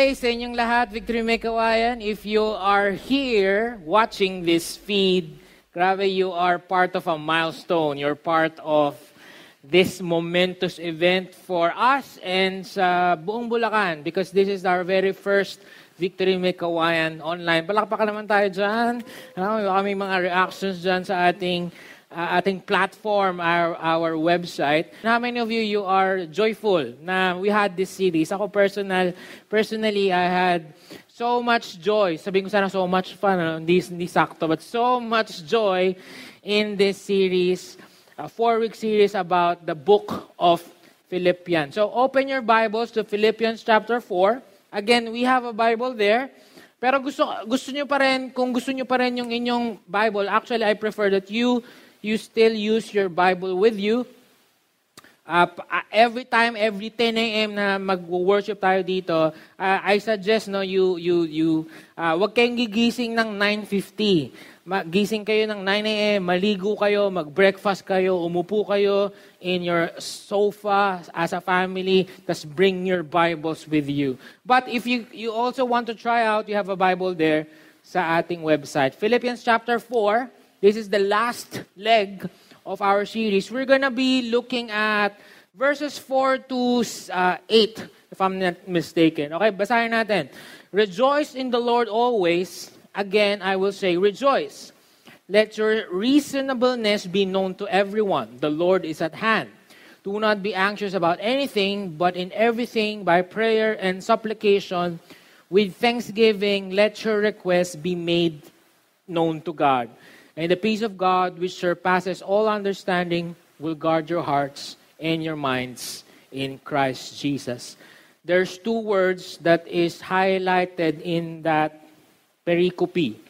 day sa inyong lahat, Victory Mekawayan. If you are here watching this feed, grabe, you are part of a milestone. You're part of this momentous event for us and sa buong Bulacan because this is our very first Victory Mekawayan online. Palakpakan naman tayo dyan. Alam mo, kami mga reactions dyan sa ating uh, ating platform, our, our website. How many of you, you are joyful na we had this series? Ako personal, personally, I had so much joy. Sabihin ko sana so much fun, ano? hindi, hindi sakto, but so much joy in this series, a four-week series about the book of Philippians. So open your Bibles to Philippians chapter 4. Again, we have a Bible there. Pero gusto gusto niyo pa rin kung gusto niyo pa rin yung inyong Bible, actually I prefer that you you still use your Bible with you. Uh, every time, every 10 a.m. na mag-worship tayo dito, uh, I suggest no you you you uh, wag kayong gigising ng 9:50. Magising kayo ng 9 a.m., maligo kayo, mag-breakfast kayo, umupo kayo in your sofa as a family, tas bring your Bibles with you. But if you you also want to try out, you have a Bible there sa ating website. Philippians chapter 4, This is the last leg of our series. We're going to be looking at verses 4 to uh, 8, if I'm not mistaken. Okay, basahin natin. Rejoice in the Lord always. Again, I will say, rejoice. Let your reasonableness be known to everyone. The Lord is at hand. Do not be anxious about anything, but in everything, by prayer and supplication, with thanksgiving, let your requests be made known to God. And the peace of God, which surpasses all understanding, will guard your hearts and your minds in Christ Jesus. There's two words that is highlighted in that pericope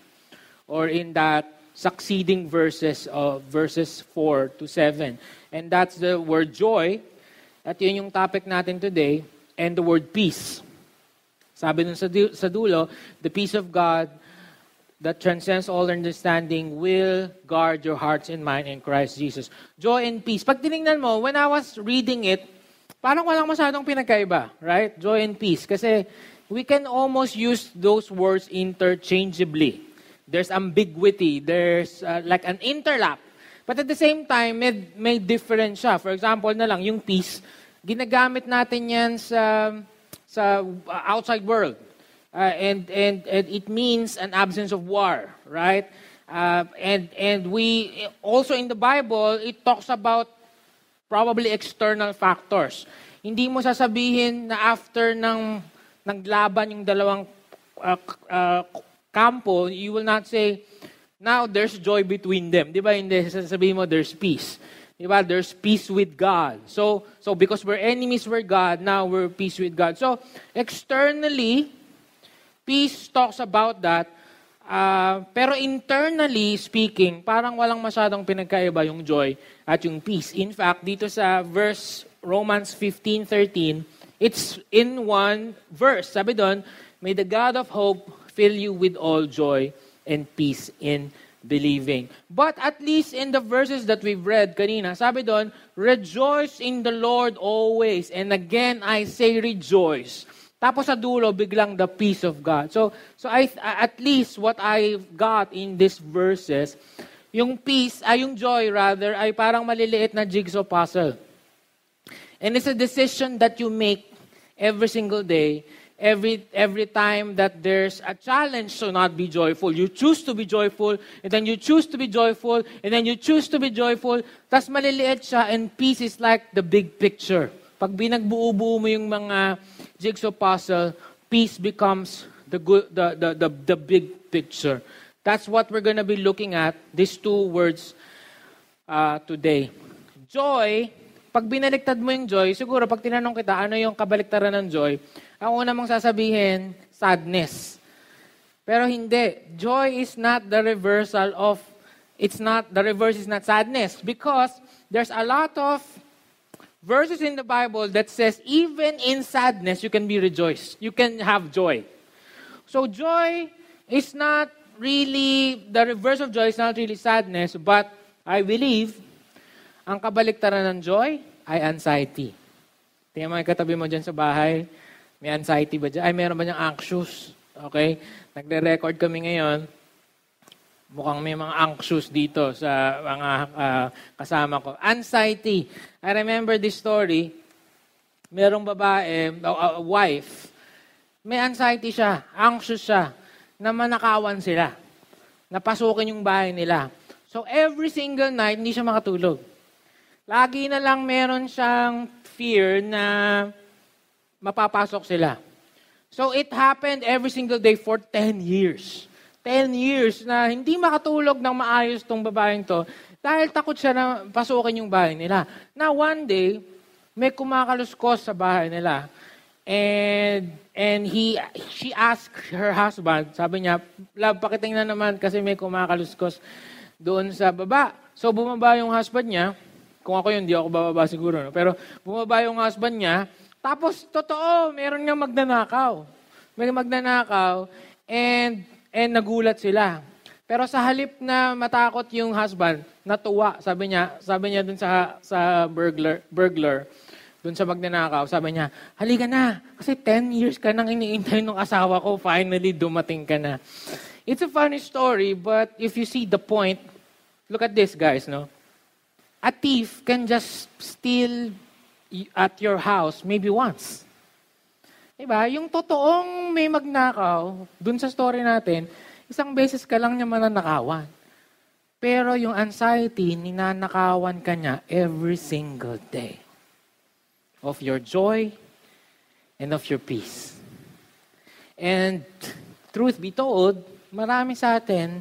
or in that succeeding verses of verses 4 to 7. And that's the word joy. At yun yung topic natin today. And the word peace. Sabi nun sa, sa dulo, the peace of God that transcends all understanding will guard your hearts and mind in Christ Jesus. Joy and peace. Pag tinignan mo, when I was reading it, parang walang masyadong pinagkaiba, right? Joy and peace. Kasi we can almost use those words interchangeably. There's ambiguity. There's uh, like an interlap. But at the same time, may, may difference siya. For example na lang, yung peace, ginagamit natin yan sa, sa outside world uh, and, and, and it means an absence of war, right? Uh, and, and we, also in the Bible, it talks about probably external factors. Hindi mo sasabihin na after ng naglaban yung dalawang uh, uh, kampo, you will not say, now there's joy between them. Di ba? Hindi, sasabihin mo, there's peace. Di ba? There's peace with God. So, so because we're enemies with God, now we're peace with God. So, externally, Peace talks about that. Uh, pero internally speaking, parang walang masyadong pinagkaiba yung joy at yung peace. In fact, dito sa verse Romans 15:13, it's in one verse. Sabi doon, May the God of hope fill you with all joy and peace in believing. But at least in the verses that we've read kanina, sabi doon, Rejoice in the Lord always. And again, I say rejoice. Tapos sa dulo, biglang the peace of God. So, so I, at least what I got in these verses, yung peace, ay yung joy rather, ay parang maliliit na jigsaw puzzle. And it's a decision that you make every single day, every every time that there's a challenge to not be joyful. You choose to be joyful, and then you choose to be joyful, and then you choose to be joyful. Tas maliliit siya, and peace is like the big picture. Pag binagbuo-buo mo yung mga jigsaw puzzle, peace becomes the, good, the, the, the, the big picture. That's what we're going to be looking at, these two words uh, today. Joy, pag binaliktad mo yung joy, siguro pag tinanong kita, ano yung kabaliktaran ng joy, ang una mong sasabihin, sadness. Pero hindi. Joy is not the reversal of, it's not, the reverse is not sadness. Because there's a lot of verses in the Bible that says even in sadness you can be rejoiced. You can have joy. So joy is not really the reverse of joy is not really sadness, but I believe ang kabaliktaran ng joy ay anxiety. Tingnan mo yung katabi mo dyan sa bahay. May anxiety ba dyan? Ay, meron ba niyang anxious? Okay? Nagre-record kami ngayon. Mukhang may mga anxious dito sa mga uh, kasama ko. Anxiety. I remember this story. Merong babae, a uh, wife, may anxiety siya, anxious siya, na manakawan sila. Napasukin yung bahay nila. So every single night, hindi siya makatulog. Lagi na lang meron siyang fear na mapapasok sila. So it happened every single day for 10 years. 10 years na hindi makatulog ng maayos tong babaeng to dahil takot siya na pasukin yung bahay nila. Now one day, may kumakaluskos sa bahay nila. And and he she asked her husband, sabi niya, "Love, pakitingnan naman kasi may kumakaluskos doon sa baba." So bumaba yung husband niya. Kung ako yun, di ako bababa siguro. No? Pero bumaba yung husband niya. Tapos, totoo, meron nga magnanakaw. May magnanakaw. And, and nagulat sila. Pero sa halip na matakot yung husband, natuwa, sabi niya, sabi niya dun sa, sa burglar, burglar, dun sa magnanakaw, sabi niya, halika na, kasi 10 years ka nang iniintay ng asawa ko, finally dumating ka na. It's a funny story, but if you see the point, look at this guys, no? A thief can just steal at your house maybe once. Diba? Yung totoong may magnakaw, dun sa story natin, isang beses ka lang niya mananakawan. Pero yung anxiety, ninanakawan ka niya every single day. Of your joy and of your peace. And truth be told, marami sa atin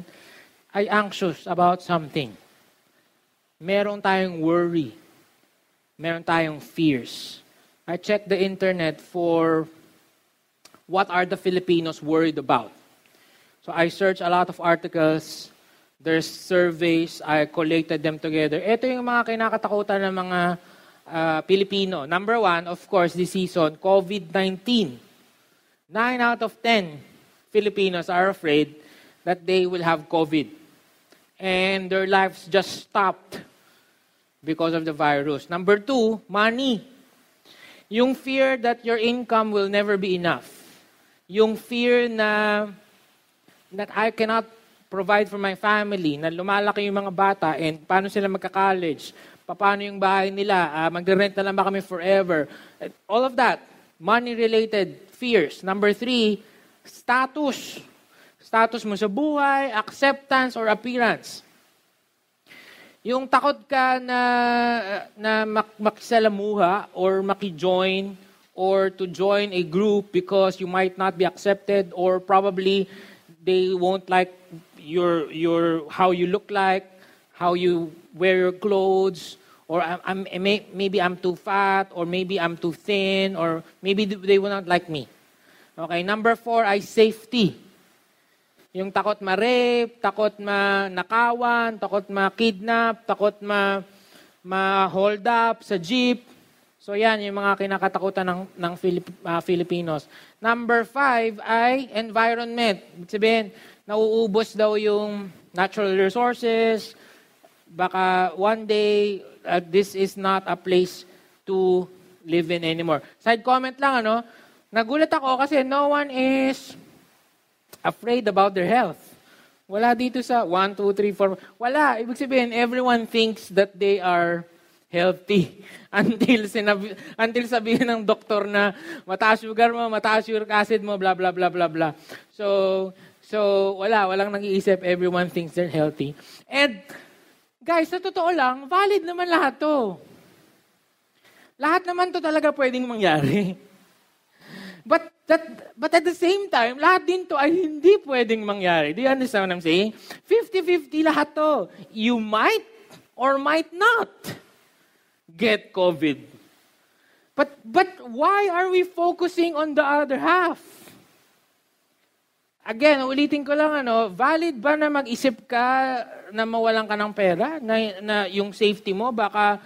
ay anxious about something meron tayong worry. Meron tayong fears. I checked the internet for what are the Filipinos worried about. So I searched a lot of articles. There's surveys. I collated them together. Ito yung mga kinakatakutan ng mga uh, Pilipino. Number one, of course, this season, COVID-19. Nine out of ten Filipinos are afraid that they will have COVID. And their lives just stopped because of the virus. Number two, money. Yung fear that your income will never be enough. Yung fear na that I cannot provide for my family, na lumalaki yung mga bata and paano sila magka-college, paano yung bahay nila, uh, magre-rent na lang ba kami forever. All of that, money-related fears. Number three, status. Status mo sa buhay, acceptance, or appearance. Yung takot ka na, na mak- makisalamuha or makijoin or to join a group because you might not be accepted or probably they won't like your your how you look like, how you wear your clothes, or I'm, I'm maybe I'm too fat, or maybe I'm too thin, or maybe they will not like me. Okay, number four ay safety. Yung takot ma-rape, takot ma-nakawan, takot ma-kidnap, takot ma- ma-hold up sa jeep. So yan, yung mga kinakatakutan ng, ng Filip, uh, Filipinos. Number five ay environment. Ibig sabihin, nauubos daw yung natural resources. Baka one day, uh, this is not a place to live in anymore. Side comment lang, ano? Nagulat ako kasi no one is afraid about their health. Wala dito sa 1, 2, 3, 4. Wala. Ibig sabihin, everyone thinks that they are healthy until sinabi, until sabihin ng doktor na mataas sugar mo, mataas uric acid mo, blah blah blah blah blah. So so wala, walang nag-iisip everyone thinks they're healthy. And guys, sa totoo lang, valid naman lahat 'to. Lahat naman 'to talaga pwedeng mangyari. But that, but at the same time, lahat din to ay hindi pwedeng mangyari. Do you understand what I'm saying? 50-50 lahat to. You might or might not get COVID. But, but why are we focusing on the other half? Again, ulitin ko lang, ano, valid ba na mag-isip ka na mawalan ka ng pera? Na, na yung safety mo, baka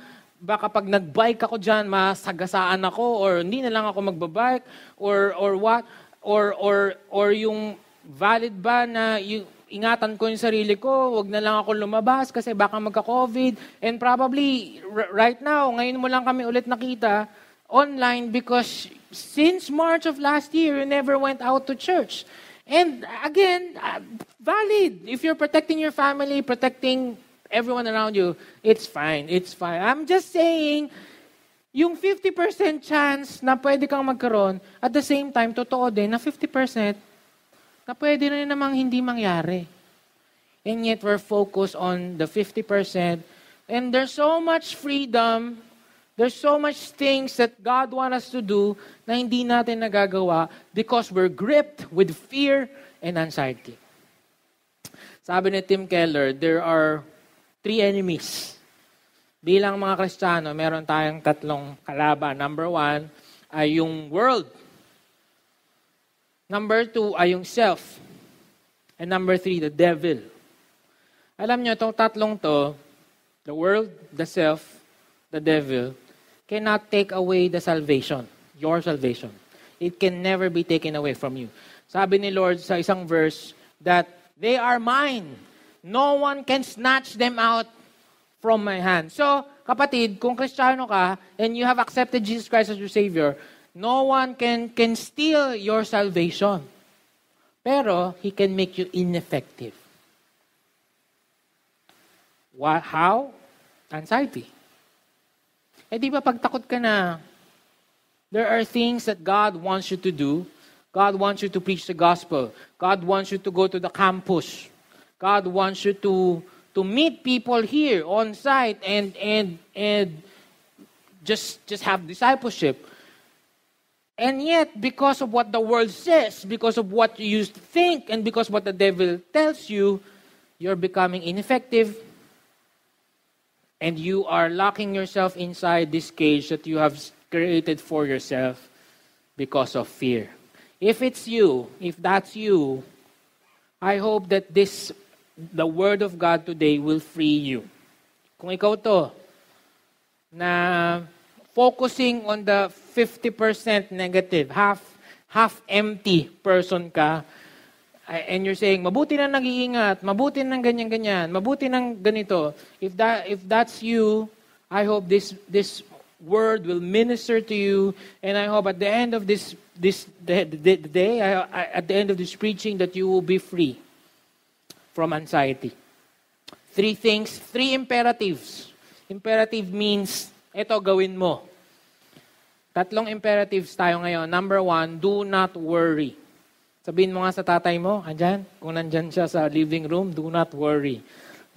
baka pag nag-bike ako diyan masagasaan ako or hindi na lang ako magbabike or or what or or or yung valid ba na yung ingatan ko yung sarili ko, wag na lang ako lumabas kasi baka magka-COVID. And probably, r- right now, ngayon mo lang kami ulit nakita online because since March of last year, you never went out to church. And again, uh, valid. If you're protecting your family, protecting everyone around you, it's fine. It's fine. I'm just saying, yung 50% chance na pwede kang magkaroon, at the same time, totoo din na 50% na pwede rin namang hindi mangyari. And yet, we're focused on the 50%. And there's so much freedom There's so much things that God wants us to do na hindi natin nagagawa because we're gripped with fear and anxiety. Sabi ni Tim Keller, there are three enemies. Bilang mga Kristiyano, meron tayong tatlong kalaban. Number one ay yung world. Number two ay yung self. And number three, the devil. Alam nyo, itong tatlong to, the world, the self, the devil, cannot take away the salvation, your salvation. It can never be taken away from you. Sabi ni Lord sa isang verse that they are mine. No one can snatch them out from my hand. So, kapatid, kung Kristiyano ka and you have accepted Jesus Christ as your Savior, no one can, can steal your salvation. Pero, He can make you ineffective. What, how? Anxiety. Eh di ba pagtakot ka na, there are things that God wants you to do. God wants you to preach the gospel. God wants you to go to the campus. God wants you to to meet people here on site and and and just just have discipleship. And yet, because of what the world says, because of what you think, and because what the devil tells you, you're becoming ineffective, and you are locking yourself inside this cage that you have created for yourself because of fear. If it's you, if that's you, I hope that this, the Word of God today will free you. Kung ikaw to, na focusing on the 50% negative, half, half empty person ka, and you're saying, mabuti na nag-iingat, mabuti ng ganyan-ganyan, mabuti ng ganito, if, that, if that's you, I hope this, this word will minister to you, and I hope at the end of this, this the, the, day, I, I, at the end of this preaching, that you will be free from anxiety. Three things, three imperatives. Imperative means, ito gawin mo. Tatlong imperatives tayo ngayon. Number one, do not worry. Sabihin mo nga sa tatay mo, andyan, kung nandyan siya sa living room, do not worry.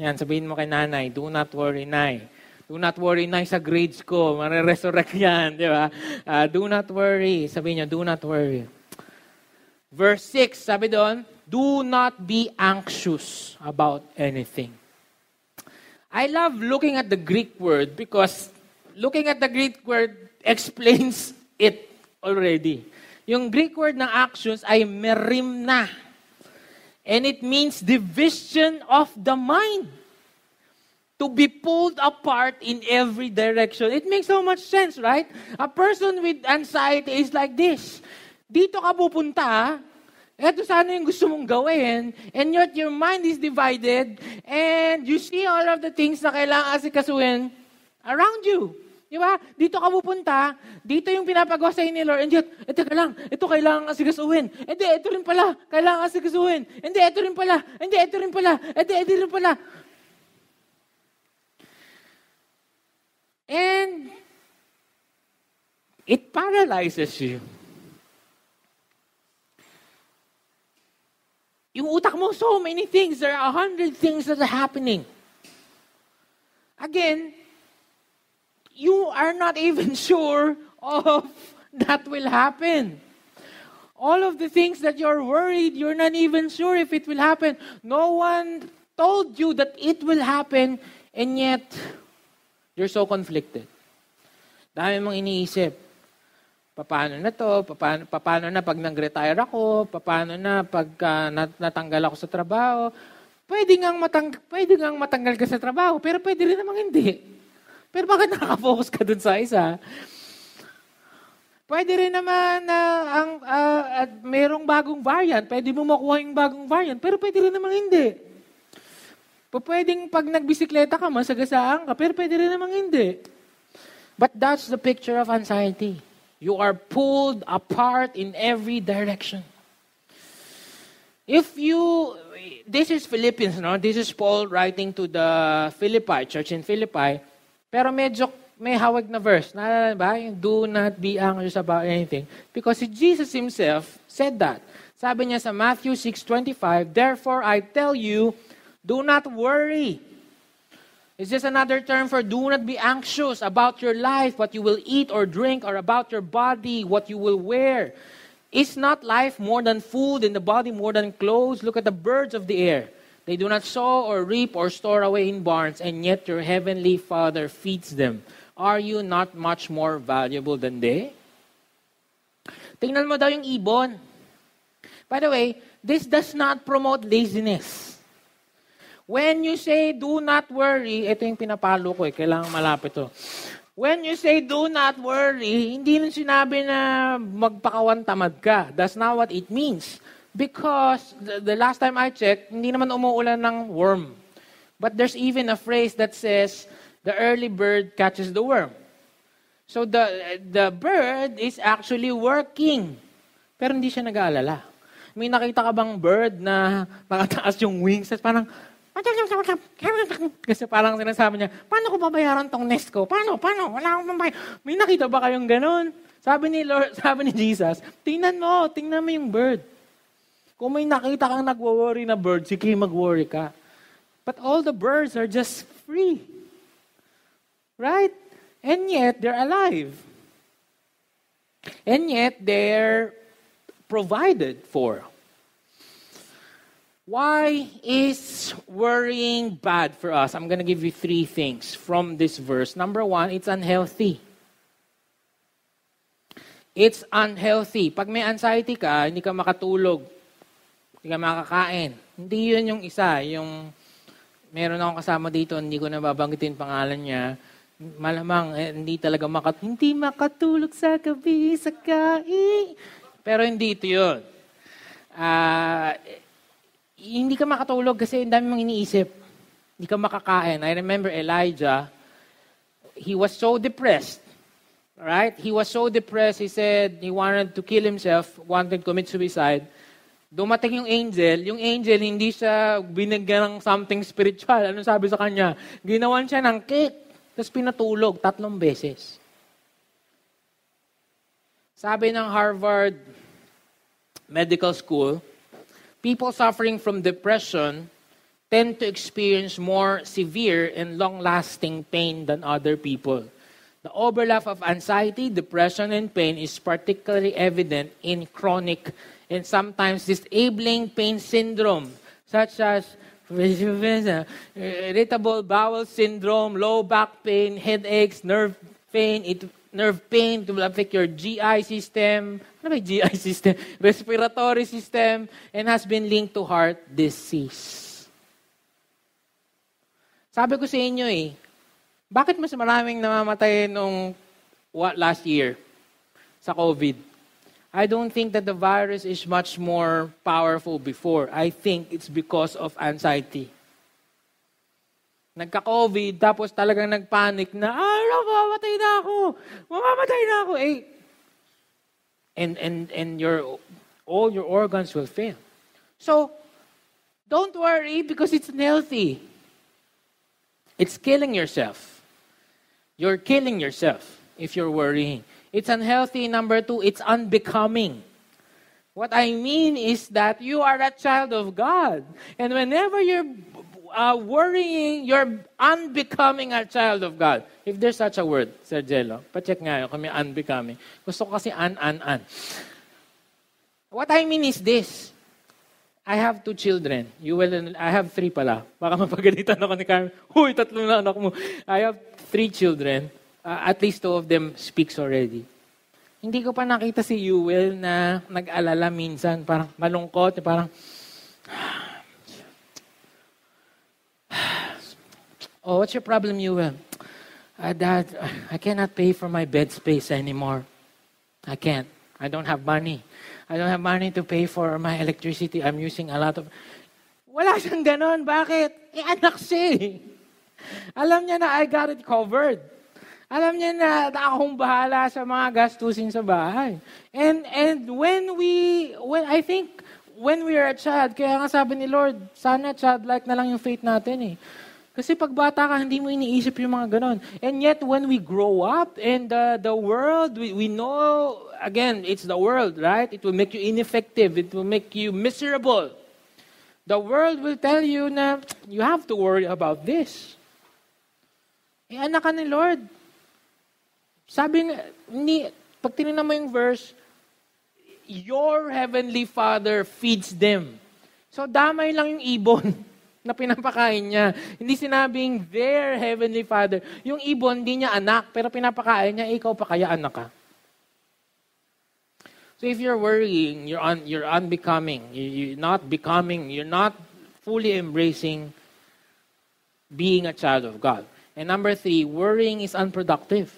Yan, sabihin mo kay nanay, do not worry, nay. Do not worry, nay, sa grades ko. Mare-resurrect yan, di ba? Uh, do not worry. Sabihin niya, do not worry. Verse 6, sabi doon, do not be anxious about anything. I love looking at the Greek word because looking at the Greek word explains it already. Yung Greek word ng actions ay merimna. And it means division of the mind. To be pulled apart in every direction. It makes so much sense, right? A person with anxiety is like this. Dito ka pupunta, eto sana yung gusto mong gawin, and yet your mind is divided, and you see all of the things na kailangan asikasuhin around you. Di ba? Dito ka pupunta, dito yung pinapagawa sa ni Lord, and yet, eh, teka lang, ito kailangan asigasuhin. Hindi, ito rin pala, kailangan asigasuhin. Hindi, ito rin pala, hindi, ito rin pala, hindi, ito rin pala. And it paralyzes you. Yung utak mo, so many things. There are a hundred things that are happening. Again, you are not even sure of that will happen. All of the things that you're worried, you're not even sure if it will happen. No one told you that it will happen, and yet you're so conflicted. Dami mong iniisip. Paano na to? Paano, paano na pag nag-retire ako? Paano na pag uh, natanggal ako sa trabaho? Pwede ngang, matang, pwede ngang matanggal ka sa trabaho, pero pwede rin namang hindi. Pero bakit nakaka-focus ka dun sa isa? Pwede rin naman na uh, ang uh, at merong bagong variant, pwede mo makuha yung bagong variant, pero pwede rin naman hindi. Pwedeng pag nagbisikleta ka, masagasaan ka, pero pwede rin naman hindi. But that's the picture of anxiety. You are pulled apart in every direction. If you, this is Philippians, no? This is Paul writing to the Philippi, church in Philippi. Pero medyo may hawag na verse. Naalala ba? Yung, Do not be anxious about anything. Because Jesus himself said that. Sabi niya sa Matthew 6.25, Therefore I tell you, do not worry. It's just another term for do not be anxious about your life, what you will eat or drink, or about your body, what you will wear. Is not life more than food and the body more than clothes? Look at the birds of the air. They do not sow or reap or store away in barns, and yet your heavenly Father feeds them. Are you not much more valuable than they? Tingnan mo daw yung ibon. By the way, this does not promote laziness. When you say, do not worry, ito yung pinapalo ko eh, kailangan malapit to. When you say do not worry, hindi nang sinabi na magpakawan tamad ka. That's not what it means. Because the, the last time I checked, hindi naman umuulan ng worm. But there's even a phrase that says, the early bird catches the worm. So the, the bird is actually working. Pero hindi siya nag-aalala. May nakita ka bang bird na nakataas yung wings at parang, kasi parang sinasabi niya, paano ko babayaran tong nest ko? Paano? Paano? Wala akong pambayad. May nakita ba kayong ganun? Sabi ni Lord, sabi ni Jesus, tingnan mo, tingnan mo yung bird. Kung may nakita kang nagwo-worry na bird, sige mag-worry ka. But all the birds are just free. Right? And yet, they're alive. And yet, they're provided for. Why is worrying bad for us? I'm going to give you three things from this verse. Number one, it's unhealthy. It's unhealthy. Pag may anxiety ka, hindi ka makatulog, hindi ka makakain. Hindi yun yung isa. Yung meron akong kasama dito, hindi ko na babanggitin pangalan niya. Malamang, eh, hindi talaga makat hindi makatulog sa gabi, sa kain. Pero hindi ito yun. Uh, hindi ka makatulog kasi ang dami mong iniisip. Hindi ka makakain. I remember Elijah, he was so depressed. Right? He was so depressed, he said he wanted to kill himself, wanted to commit suicide. Dumating yung angel, yung angel hindi siya binigyan ng something spiritual. Ano sabi sa kanya? Ginawan siya ng cake, tapos pinatulog tatlong beses. Sabi ng Harvard Medical School, people suffering from depression tend to experience more severe and long lasting pain than other people. The overlap of anxiety, depression, and pain is particularly evident in chronic and sometimes disabling pain syndrome, such as irritable bowel syndrome, low back pain, headaches, nerve pain, it nerve pain, it will affect your GI system, ano ba GI system? Respiratory system, and has been linked to heart disease. Sabi ko sa inyo eh, bakit mas maraming namamatay nung what, last year sa COVID? I don't think that the virus is much more powerful before. I think it's because of anxiety nagka-COVID, tapos talagang nagpanic na, ah, mamamatay na ako, mamamatay na ako. Eh, and, and, and your, all your organs will fail. So, don't worry because it's unhealthy. It's killing yourself. You're killing yourself if you're worrying. It's unhealthy. Number two, it's unbecoming. What I mean is that you are a child of God. And whenever you're uh, worrying, you're unbecoming a child of God. If there's such a word, Sir Jello, pacheck nga yun kung unbecoming. Gusto ko kasi un, un, un. What I mean is this. I have two children. You will, I have three pala. Baka mapagalitan ako ni Carmen. Huy, tatlo na anak mo. I have three children. Uh, at least two of them speaks already. Hindi ko pa nakita si Yuel na nag-alala minsan, parang malungkot, parang, Oh, what's your problem, you Uh, Dad, I cannot pay for my bed space anymore. I can't. I don't have money. I don't have money to pay for my electricity. I'm using a lot of... Wala siyang ganon. Bakit? Eh, anak siya eh. Alam niya na I got it covered. Alam niya na akong bahala sa mga gastusin sa bahay. And and when we when I think when we are a child, kaya nga sabi ni Lord, sana childlike na lang yung faith natin eh. Kasi pag bata ka, hindi mo iniisip yung mga ganon. And yet, when we grow up and uh, the world, we, we know, again, it's the world, right? It will make you ineffective. It will make you miserable. The world will tell you na you have to worry about this. Eh, anak ka ni Lord. Sabi nga, ni, pag tinignan mo yung verse, your heavenly Father feeds them. So, damay lang yung ibon na pinapakain niya. Hindi sinabing their heavenly Father. Yung ibon, hindi niya anak, pero pinapakain niya, ikaw pa kaya anak ka. So if you're worrying, you're un, you're unbecoming, you're not becoming, you're not fully embracing being a child of God. And number three, worrying is unproductive.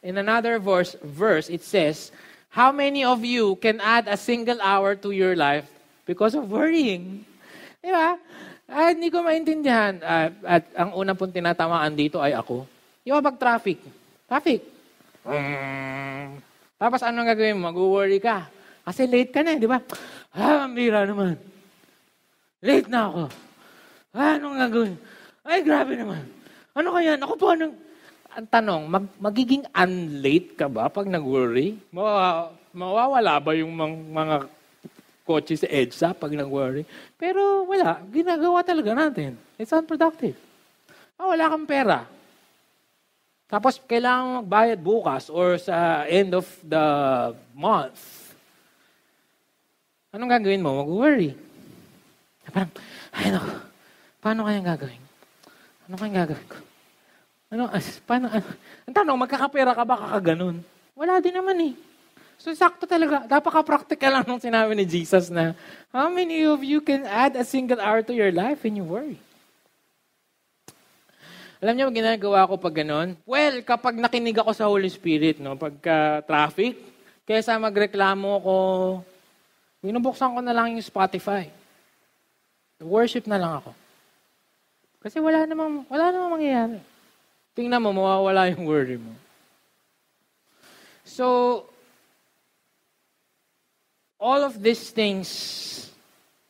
In another verse, verse, it says, How many of you can add a single hour to your life because of worrying? Di ba? Ah, hindi ko maintindihan. Ah, at ang unang pong tinatamaan dito ay ako. Yung pag traffic. Traffic. Mm. Tapos anong gagawin mo? Mag-worry ka. Kasi late ka na, di ba? Ah, mira naman. Late na ako. Ah, anong gagawin? Ay, grabe naman. Ano kaya? Ako po, anong... Ang tanong, mag, magiging unlate ka ba pag nag-worry? Mawa, mawawala ba yung mga, mga kotse sa EDSA pag nag-worry. Pero wala, ginagawa talaga natin. It's unproductive. Oh, wala kang pera. Tapos kailangan magbayad bukas or sa end of the month. Anong gagawin mo? Mag-worry. Parang, ay no, paano kayang gagawin? Ano kayang gagawin ko? Ano, as, paano, ano? Ang tanong, magkakapera ka ba kakaganon? Wala din naman eh. So, sakto talaga. Napaka-practical lang nung sinabi ni Jesus na, how many of you can add a single hour to your life when you worry? Alam niyo, ginagawa ko pag ganun? Well, kapag nakinig ako sa Holy Spirit, no, pagka traffic, kaysa magreklamo ko, binubuksan ko na lang yung Spotify. Worship na lang ako. Kasi wala namang, wala namang mangyayari. Tingnan mo, mawawala yung worry mo. So, all of these things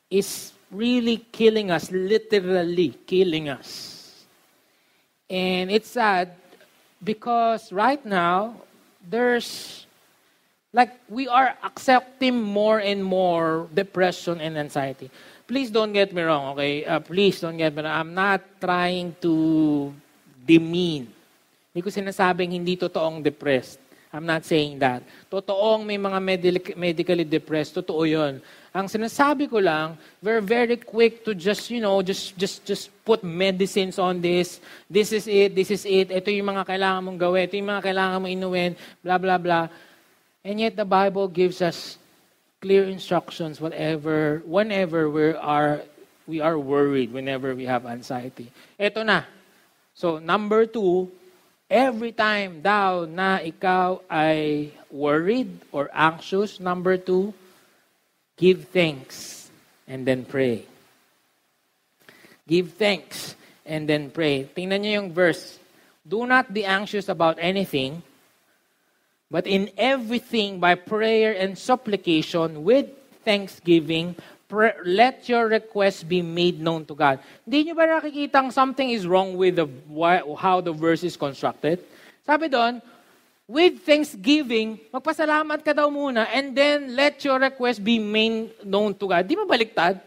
is really killing us, literally killing us. And it's sad because right now, there's like we are accepting more and more depression and anxiety. Please don't get me wrong, okay? Uh, please don't get me wrong. I'm not trying to demean. Hindi ko sinasabing hindi totoong depressed. I'm not saying that. Totoong may mga medic- medically depressed, totoo yun. Ang sinasabi ko lang, we're very quick to just, you know, just, just, just put medicines on this. This is it, this is it. Ito yung mga kailangan mong gawin. Ito yung mga kailangan mong inuwin. Blah, blah, blah. And yet the Bible gives us clear instructions whatever, whenever we are, we are worried, whenever we have anxiety. Ito na. So, number two, Every time daw na ikaw ay worried or anxious, number two, give thanks and then pray. Give thanks and then pray. Tingnan niyo yung verse. Do not be anxious about anything, but in everything by prayer and supplication with thanksgiving, let your request be made known to God. Hindi nyo ba nakikita something is wrong with the, how the verse is constructed? Sabi doon, with thanksgiving, magpasalamat ka daw muna and then let your request be made known to God. Di ba baliktad?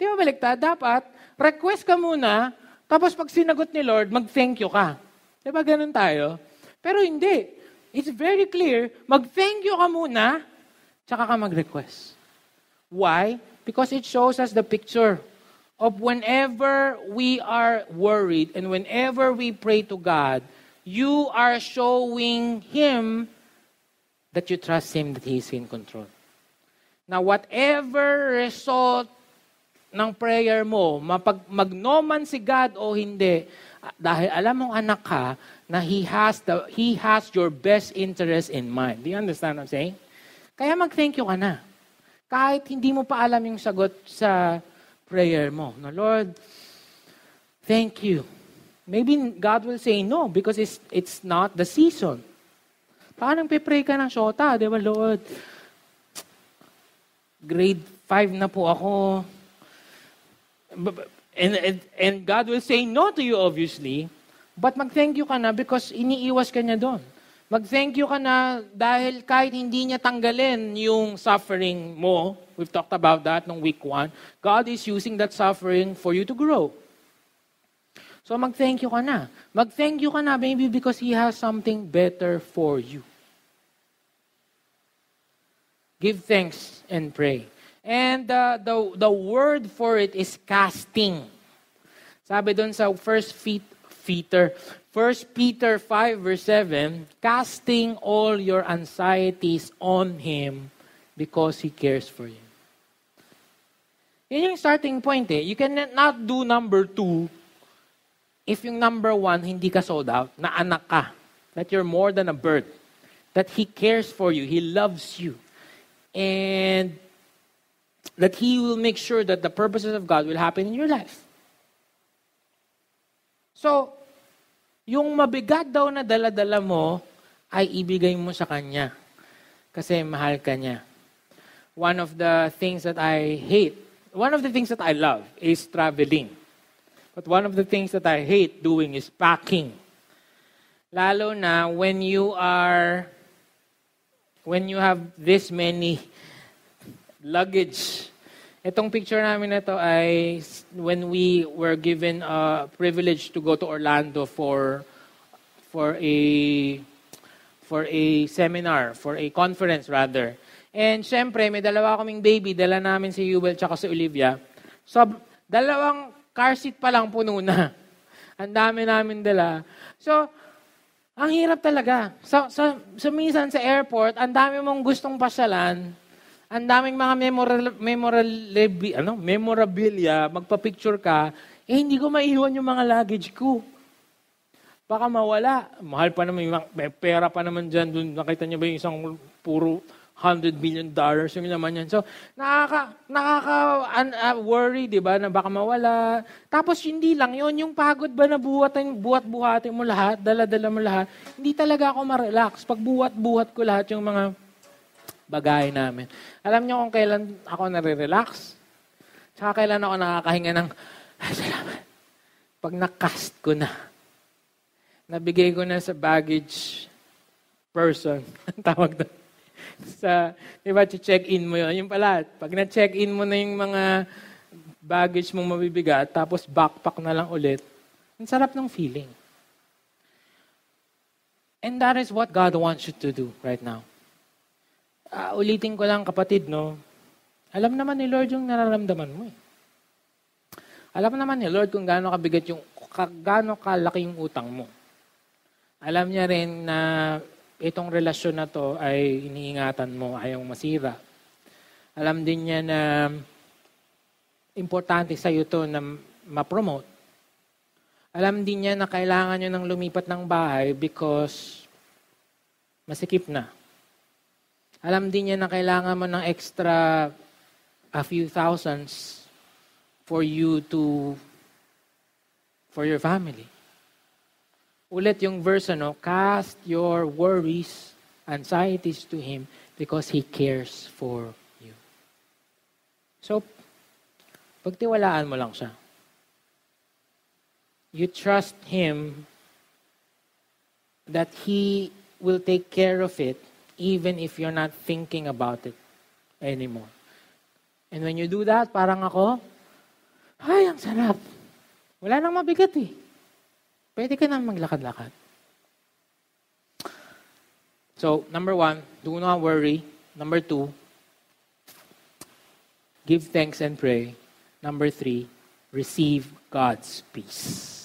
Di ba baliktad? Dapat, request ka muna, tapos pag sinagot ni Lord, mag-thank you ka. Di ba ganun tayo? Pero hindi. It's very clear, mag-thank you ka muna, tsaka ka mag-request. Why? Because it shows us the picture of whenever we are worried and whenever we pray to God, you are showing Him that you trust Him, that He is in control. Now, whatever result ng prayer mo, mapag, magnoman si God o hindi, dahil alam mong anak ka na He has, the, he has your best interest in mind. Do you understand what I'm saying? Kaya mag-thank you ka na. Kahit hindi mo pa alam yung sagot sa prayer mo. No, Lord, thank you maybe God will say no because it's, it's not the season. Baka nang pray ka ng shota, di ba, Lord? Grade 5 na po ako. And, and, and God will say no to you, obviously. But mag-thank you ka na because iniiwas ka niya doon. Mag-thank you ka na dahil kahit hindi niya tanggalin yung suffering mo, we've talked about that nung week one, God is using that suffering for you to grow. So mag-thank you ka na. Mag-thank you ka na maybe because He has something better for you. Give thanks and pray. And uh, the, the word for it is casting. Sabi doon sa 1 Peter, 1 Peter 5 verse 7, casting all your anxieties on Him because He cares for you. Yun yung starting point eh. You cannot do number two if yung number one, hindi ka sold out, na anak ka, that you're more than a bird, that He cares for you, He loves you, and that He will make sure that the purposes of God will happen in your life. So, yung mabigat daw na dala-dala mo, ay ibigay mo sa Kanya. Kasi mahal ka niya. One of the things that I hate, one of the things that I love is traveling. But one of the things that I hate doing is packing. Lalo na when you are, when you have this many luggage. Itong picture namin na to ay when we were given a privilege to go to Orlando for for a for a seminar, for a conference rather. And syempre, may dalawa kaming baby, dala namin si Yuvel tsaka si Olivia. So, dalawang car seat pa lang puno na. Ang dami namin dala. So, ang hirap talaga. So, so, so minsan sa airport, ang dami mong gustong pasyalan, ang daming mga memorable, memorable, ano, memorabilia, magpa-picture ka, eh hindi ko maiwan yung mga luggage ko. Baka mawala. Mahal pa naman, may pera pa naman dyan. Doon, nakita niyo ba yung isang puro 100 million dollars yung naman yan. So, nakaka, nakaka uh, worry, di ba, na baka mawala. Tapos, hindi lang yon yung pagod ba na buhatin, buhat-buhatin mo lahat, dala-dala mo lahat. Hindi talaga ako ma-relax. Pag buhat-buhat ko lahat yung mga bagay namin. Alam niyo kung kailan ako nare-relax? Tsaka kailan ako nakakahinga ng, ay, salamat. Pag nakast ko na, nabigay ko na sa baggage person, tawag doon sa, di ba, check-in mo yun. Yung pala, pag na-check-in mo na yung mga baggage mong mabibigat, tapos backpack na lang ulit, ang sarap ng feeling. And that is what God wants you to do right now. Uh, ulitin ko lang, kapatid, no? Alam naman ni Lord yung nararamdaman mo eh. Alam naman ni Lord kung gaano kabigat yung, gaano kalaki yung utang mo. Alam niya rin na itong relasyon na to ay iniingatan mo, ayaw masira. Alam din niya na importante sa iyo to na ma-promote. Alam din niya na kailangan niyo ng lumipat ng bahay because masikip na. Alam din niya na kailangan mo ng extra a few thousands for you to for your family. Ulit yung verse, ano, cast your worries, anxieties to Him because He cares for you. So, pagtiwalaan mo lang siya. You trust Him that He will take care of it even if you're not thinking about it anymore. And when you do that, parang ako, ay, ang sarap. Wala nang mabigat eh. pwede ka na maglakad-lakad. So, number one, do not worry. Number two, give thanks and pray. Number three, receive God's peace.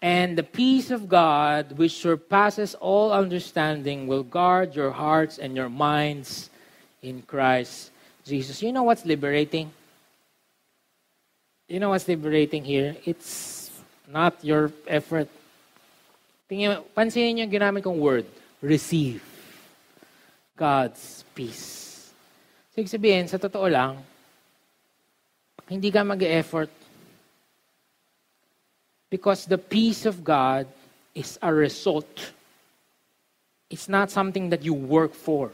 And the peace of God, which surpasses all understanding, will guard your hearts and your minds in Christ Jesus. You know what's liberating? you know what's liberating here? It's not your effort. Tingnan, pansinin niyo yung ginamit kong word. Receive God's peace. So, ibig sabihin, sa totoo lang, hindi ka mag-effort. Because the peace of God is a result. It's not something that you work for.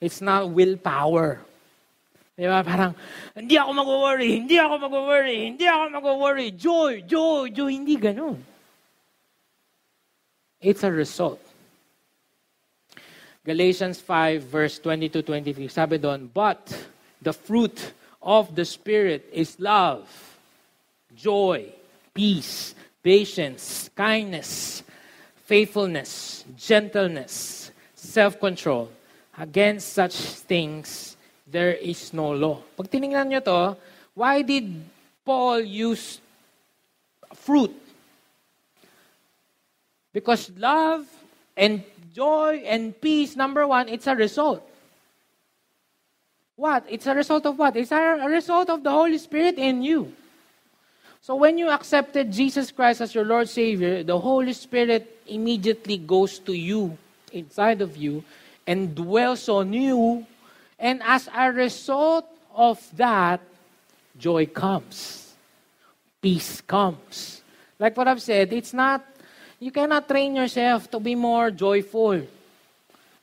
It's not willpower. Di ba? Parang, hindi ako mag-worry, hindi ako mag-worry, hindi ako mag-worry. Joy, joy, joy. Hindi ganun. It's a result. Galatians 5 verse 22-23, sabi doon, But the fruit of the Spirit is love, joy, peace, patience, kindness, faithfulness, gentleness, self-control. Against such things, there is no law. Pag tinignan nyo to, why did Paul use fruit? Because love and joy and peace, number one, it's a result. What? It's a result of what? It's a result of the Holy Spirit in you. So when you accepted Jesus Christ as your Lord Savior, the Holy Spirit immediately goes to you, inside of you, and dwells on you And as a result of that, joy comes. Peace comes. Like what I've said, it's not, you cannot train yourself to be more joyful.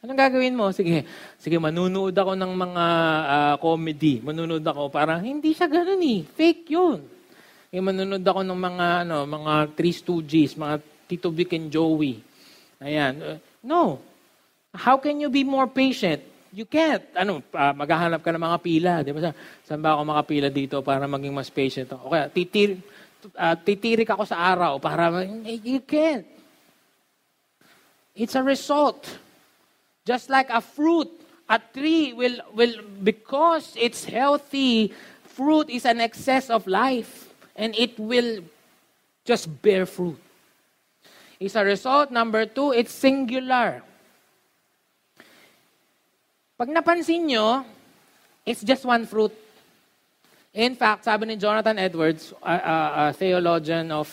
Anong gagawin mo? Sige, sige, manunood ako ng mga uh, comedy. Manunood ako. Parang, hindi siya ganun eh. Fake yun. Sige, manunood ako ng mga, ano, mga Three Stooges, mga Tito Vic and Joey. Ayan. Uh, no. How can you be more patient? You can't. Ano, uh, maghahanap ka ng mga pila. Di ba? Sa, saan ba ako makapila dito para maging mas patient ako? Okay, titir, uh, titirik ako sa araw para, you can't. It's a result. Just like a fruit, a tree will, will because it's healthy, fruit is an excess of life. And it will just bear fruit. It's a result. Number two, it's singular. Pag napansin nyo, it's just one fruit. In fact, sabi ni Jonathan Edwards, a, a, a theologian of,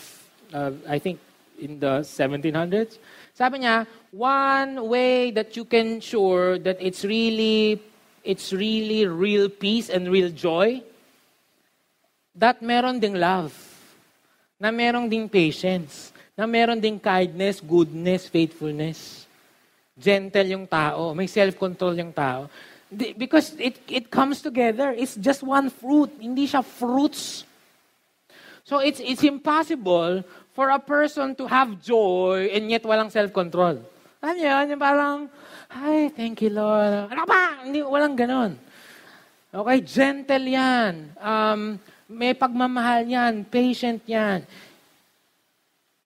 uh, I think, in the 1700s, sabi niya, one way that you can sure that it's really, it's really real peace and real joy, that meron ding love, na meron ding patience, na meron ding kindness, goodness, faithfulness gentle yung tao, may self-control yung tao. Because it, it comes together. It's just one fruit. Hindi siya fruits. So it's, it's impossible for a person to have joy and yet walang self-control. Ano yan? Yung parang, ay, thank you, Lord. Ano ba? Hindi, walang ganon. Okay, gentle yan. Um, may pagmamahal yan. Patient yan.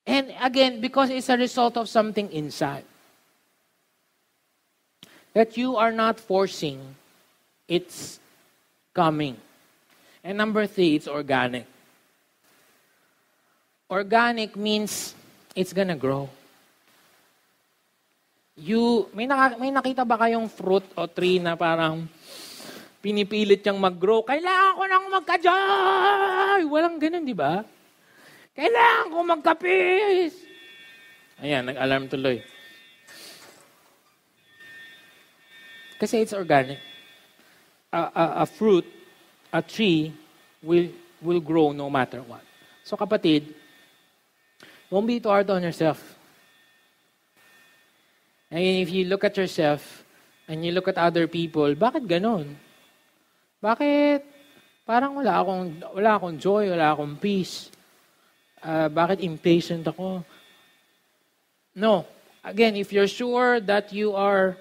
And again, because it's a result of something inside that you are not forcing, it's coming. And number three, it's organic. Organic means it's gonna grow. You, may, naka, may nakita ba kayong fruit o tree na parang pinipilit niyang mag-grow? Kailangan ko nang magka-joy! Walang ganun, di ba? Kailangan ko magka-peace! Ayan, nag-alarm tuloy. Kasi it's organic. A, a, a fruit, a tree, will, will grow no matter what. So kapatid, don't be too hard on yourself. And if you look at yourself, and you look at other people, bakit ganon? Bakit parang wala akong, wala akong joy, wala akong peace? Uh, bakit impatient ako? No. Again, if you're sure that you are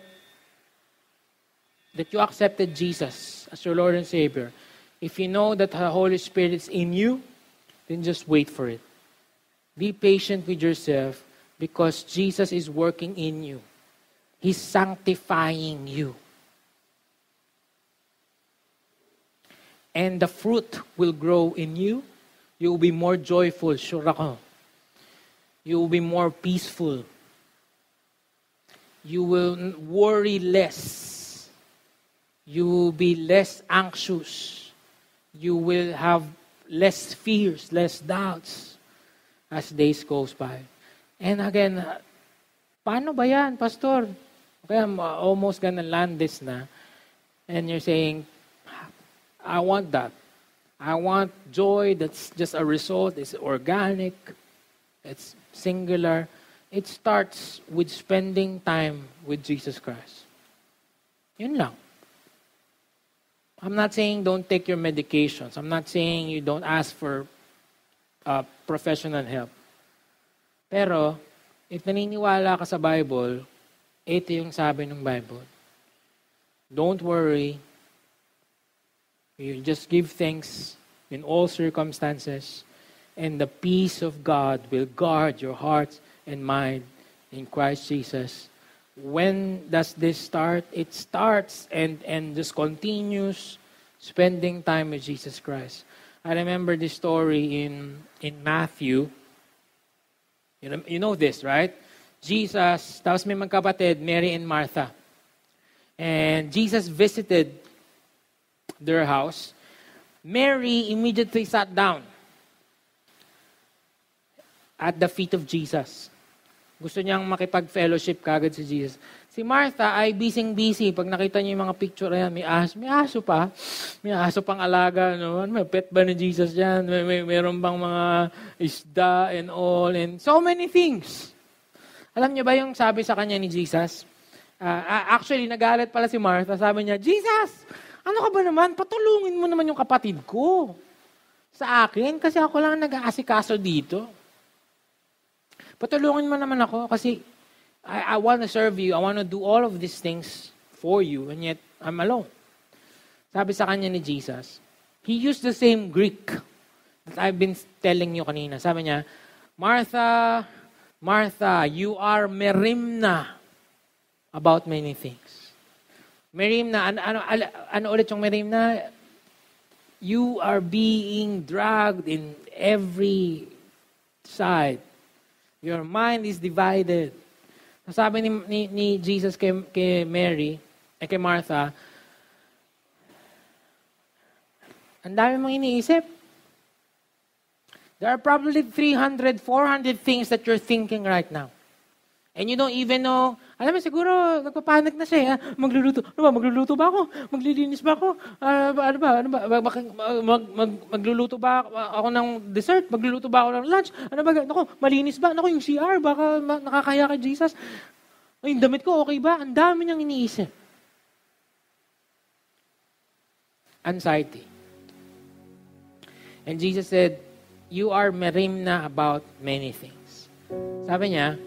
that you accepted Jesus as your Lord and Savior, if you know that the Holy Spirit is in you, then just wait for it. Be patient with yourself because Jesus is working in you. He's sanctifying you. And the fruit will grow in you. You will be more joyful, sure ako. You will be more peaceful. You will worry less you will be less anxious. You will have less fears, less doubts as days goes by. And again, uh, paano ba yan, Pastor? Okay, I'm uh, almost gonna land this na. And you're saying, I want that. I want joy that's just a result, it's organic. it's singular. It starts with spending time with Jesus Christ. Yun lang. I'm not saying don't take your medications. I'm not saying you don't ask for uh, professional help. Pero, if naniniwala ka sa Bible, ito yung sabi ng Bible. Don't worry. You just give thanks in all circumstances, and the peace of God will guard your hearts and mind in Christ Jesus. When does this start? It starts and, and just continues spending time with Jesus Christ. I remember this story in, in Matthew. You know, you know this, right? Jesus, tapos may magkapatid, Mary and Martha. And Jesus visited their house. Mary immediately sat down at the feet of Jesus. Gusto niyang makipag-fellowship kagad si Jesus. Si Martha ay busy-busy. Pag nakita niyo yung mga picture na yan, may aso, may aso pa. May aso pang alaga. No? May pet ba ni Jesus yan? May, may, meron bang mga isda and all and so many things. Alam niyo ba yung sabi sa kanya ni Jesus? Uh, actually, nagalit pala si Martha. Sabi niya, Jesus, ano ka ba naman? Patulungin mo naman yung kapatid ko sa akin kasi ako lang nag-aasikaso dito. Patulungin mo naman ako kasi I, I want to serve you. I want to do all of these things for you and yet I'm alone. Sabi sa kanya ni Jesus, he used the same Greek that I've been telling you kanina. Sabi niya, Martha, Martha, you are merimna about many things. Merimna, ano, ano, ano ulit yung merimna? You are being dragged in every side Your mind is divided. Sabi ni, ni, ni Jesus kay, kay Mary, eh kay Martha, ang dami mong iniisip. There are probably 300, 400 things that you're thinking right now. And you don't even know, alam mo siguro, nagpapanik na siya. Ha? Magluluto. Ano ba? Magluluto ba ako? Maglilinis ba ako? Uh, ano ba? Ano ba? Mag, mag, mag, magluluto ba ako ng dessert? Magluluto ba ako ng lunch? Ano ba? Naku, malinis ba? Naku, yung CR, baka nakakaya kay Jesus. Ay, yung damit ko, okay ba? Ang dami niyang iniisip. Anxiety. And Jesus said, you are merimna about many things. Sabi niya,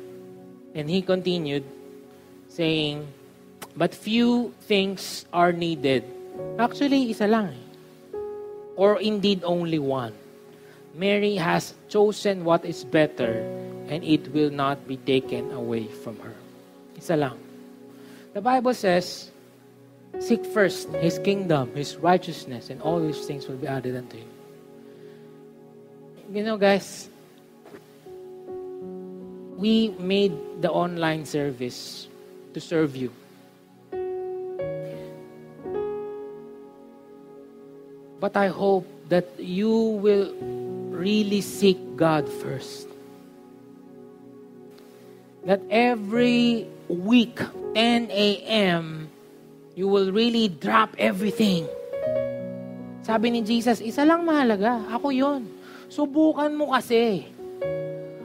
And he continued, saying, But few things are needed. Actually, isa lang eh. Or indeed only one. Mary has chosen what is better, and it will not be taken away from her. Isa lang. The Bible says, Seek first His kingdom, His righteousness, and all these things will be added unto you. You know, guys, we made the online service to serve you. But I hope that you will really seek God first. That every week, 10 a.m., you will really drop everything. Sabi ni Jesus, isa lang mahalaga. Ako yon. Subukan mo kasi.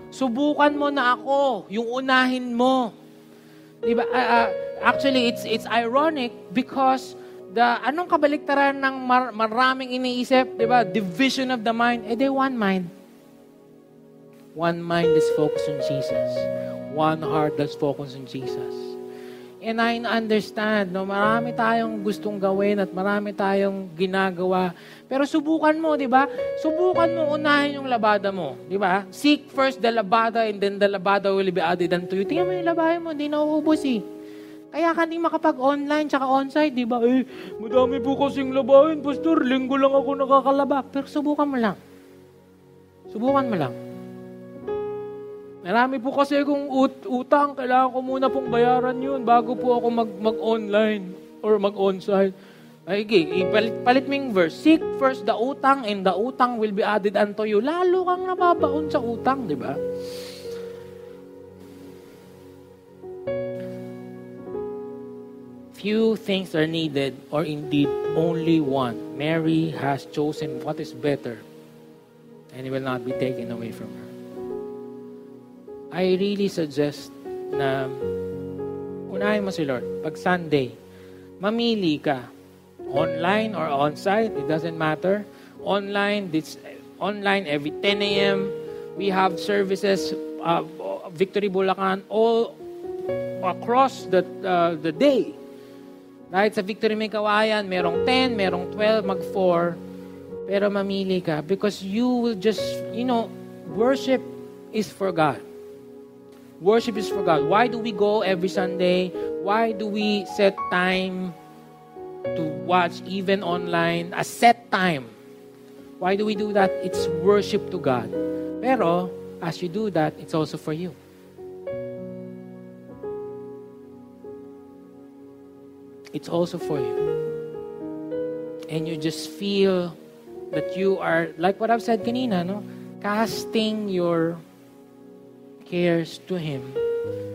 Subukan mo na ako, yung unahin mo. Diba? Uh, uh, actually, it's it's ironic because the anong kabaliktaran ng mar, maraming iniisip, 'di ba? Division of the mind. Eh, they one mind. One mind is focused on Jesus. One heart that's focused on Jesus. And I understand, no, marami tayong gustong gawin at marami tayong ginagawa. Pero subukan mo, di ba? Subukan mo unahin yung labada mo, di ba? Seek first the labada and then the labada will be added unto you. Tingnan mo yung labahin mo, hindi nauubos eh. Kaya ka hindi makapag-online tsaka on-site, di ba? Eh, madami po kasing labahin, Pastor. Linggo lang ako nakakalaba. Pero subukan mo lang. Subukan mo lang. Marami po kasi kung ut- utang, kailangan ko muna pong bayaran yun bago po ako mag- mag-online or mag-onsite. Ay, okay, ipalit palit mo yung verse. Seek first the utang and the utang will be added unto you. Lalo kang nababaon sa utang, di ba? Few things are needed or indeed only one. Mary has chosen what is better and it will not be taken away from her. I really suggest na unahin mo si Lord. Pag Sunday, mamili ka. Online or on-site, it doesn't matter. Online, this, online every 10 a.m. We have services, uh, Victory Bulacan, all across the, uh, the day. Right? Sa Victory May Kawayan, merong 10, merong 12, mag-4. Pero mamili ka because you will just, you know, worship is for God. Worship is for God. Why do we go every Sunday? Why do we set time to watch even online? A set time. Why do we do that? It's worship to God. Pero, as you do that, it's also for you. It's also for you. And you just feel that you are, like what I've said kanina, no? Casting your cares to Him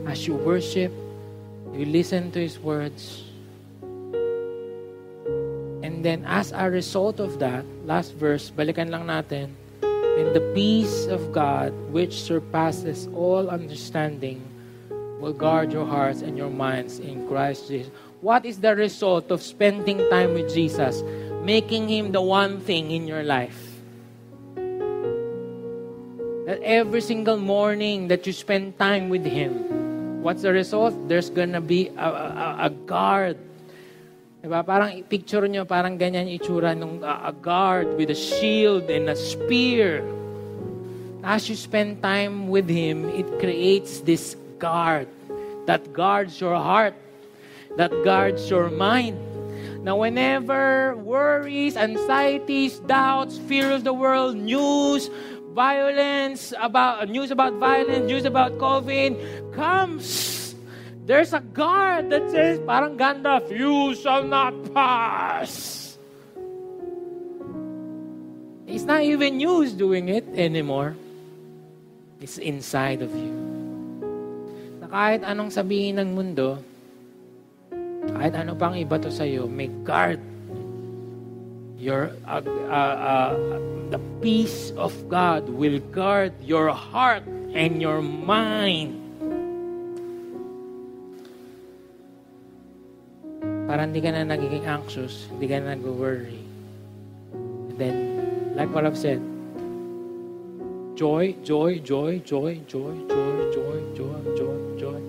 as you worship, you listen to His words. And then as a result of that, last verse, balikan lang natin, and the peace of God, which surpasses all understanding, will guard your hearts and your minds in Christ Jesus. What is the result of spending time with Jesus? Making Him the one thing in your life. That every single morning that you spend time with Him, what's the result? There's gonna be a, a, a guard. Diba? Parang picture nyo, parang ganyan itsura ng uh, a guard with a shield and a spear. As you spend time with Him, it creates this guard that guards your heart, that guards your mind. Now, whenever worries, anxieties, doubts, fear of the world, news, violence, about news about violence, news about COVID comes, there's a guard that says, parang Gandalf, you shall not pass. It's not even news doing it anymore. It's inside of you. Na kahit anong sabihin ng mundo, kahit ano pang iba to sa'yo, may guard your uh, uh, uh, the peace of God will guard your heart and your mind. Para hindi ka na nagiging anxious, hindi ka na nag-worry. then, like what I've said, joy, joy, joy, joy, joy, joy, joy, joy, joy, joy.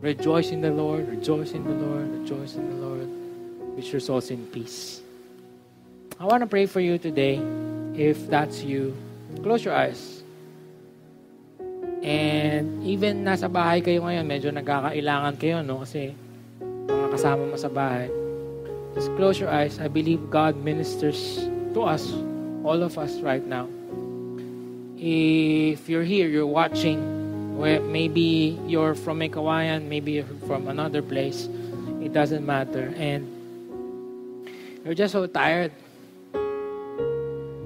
Rejoice in the Lord, rejoice in the Lord, rejoice in the Lord which results in peace. I want to pray for you today. If that's you, close your eyes. And even nasa bahay kayo ngayon, medyo nagkakailangan kayo, no? Kasi mga mo sa bahay. Just close your eyes. I believe God ministers to us, all of us right now. If you're here, you're watching, where maybe you're from Mekawayan, maybe you're from another place, it doesn't matter. And You're just so tired.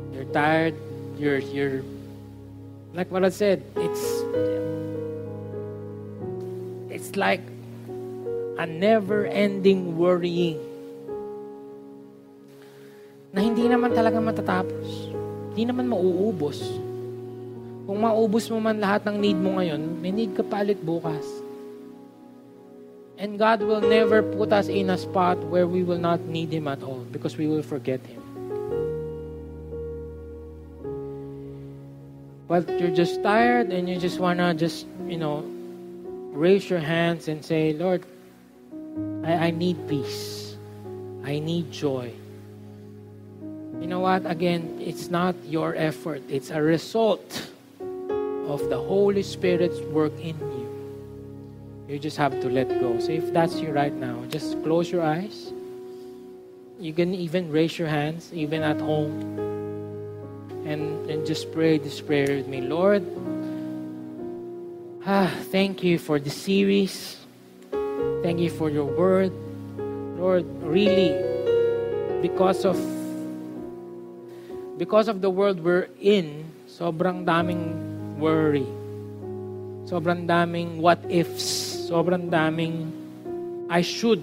You're tired. You're you're like what I said. It's it's like a never-ending worrying na hindi naman talaga matatapos. Hindi naman mauubos. Kung maubos mo man lahat ng need mo ngayon, may need ka palit bukas. And God will never put us in a spot where we will not need Him at all because we will forget Him. But you're just tired and you just want to just, you know, raise your hands and say, Lord, I, I need peace. I need joy. You know what? Again, it's not your effort. It's a result of the Holy Spirit's work in you. Just have to let go. So if that's you right now, just close your eyes. You can even raise your hands, even at home. And, and just pray this prayer with me. Lord, ah, thank you for the series. Thank you for your word. Lord, really, because of because of the world we're in, sobrang daming worry. Sobrang daming what ifs sobrang daming I should.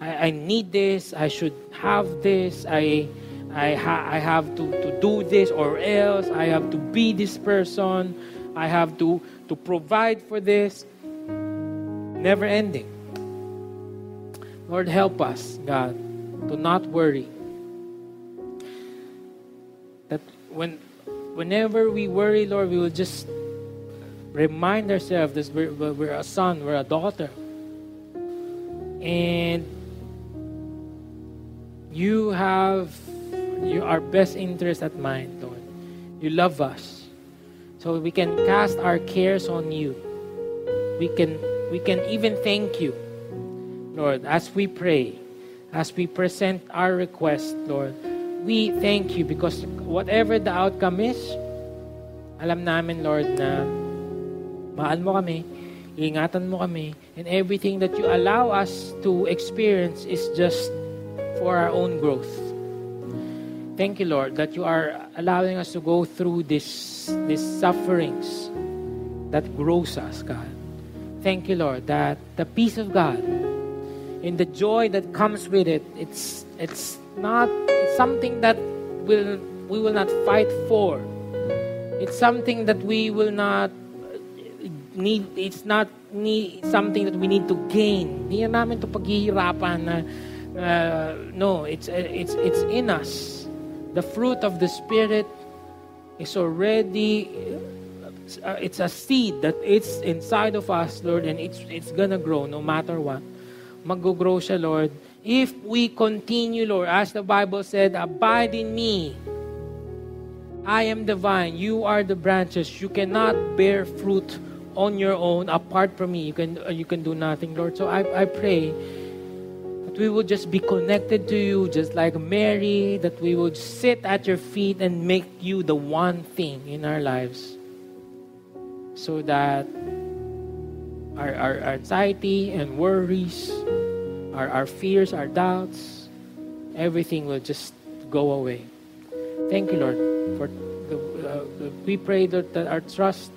I, I need this. I should have this. I I ha- I have to, to do this or else I have to be this person. I have to, to provide for this. Never ending. Lord, help us, God, to not worry. That when whenever we worry, Lord, we will just remind ourselves that we're, we're a son, we're a daughter. And you have you, our best interest at mind, Lord. You love us. So we can cast our cares on you. We can we can even thank you, Lord, as we pray, as we present our request, Lord. We thank you because whatever the outcome is, alam namin, Lord, na mahal mo kami, ingatan mo kami, and everything that you allow us to experience is just for our own growth. Thank you, Lord, that you are allowing us to go through this, these sufferings that grows us, God. Thank you, Lord, that the peace of God and the joy that comes with it, it's it's not it's something that will we will not fight for. It's something that we will not need it's not need something that we need to gain. Hindi na namin to paghihirapan na uh, no, it's it's it's in us. The fruit of the spirit is already uh, it's a seed that it's inside of us, Lord, and it's it's gonna grow no matter what. Mag-grow siya, Lord. If we continue, Lord, as the Bible said, abide in me. I am the vine, you are the branches. You cannot bear fruit on your own apart from me. You can uh, you can do nothing, Lord. So I I pray that we will just be connected to you, just like Mary. That we would sit at your feet and make you the one thing in our lives so that our, our, anxiety and worries, our, our fears, our doubts, everything will just go away. Thank you, Lord, for the, uh, we pray that, that our trust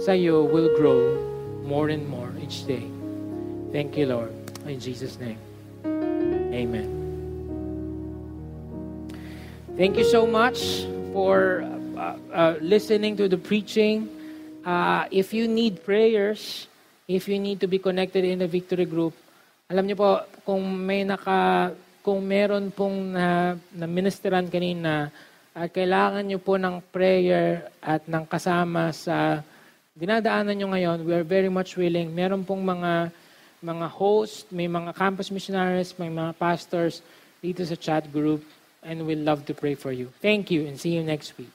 sa iyo will grow more and more each day. Thank you, Lord. In Jesus' name. Amen. Thank you so much for uh, uh, listening to the preaching. Uh, if you need prayers, if you need to be connected in the victory group, alam niyo po, kung may naka, kung meron pong na, na ministeran kanina, at kailangan niyo po ng prayer at ng kasama sa dinadaanan niyo ngayon, we are very much willing. Meron pong mga mga host, may mga campus missionaries, may mga pastors dito sa chat group, and we'd love to pray for you. Thank you, and see you next week.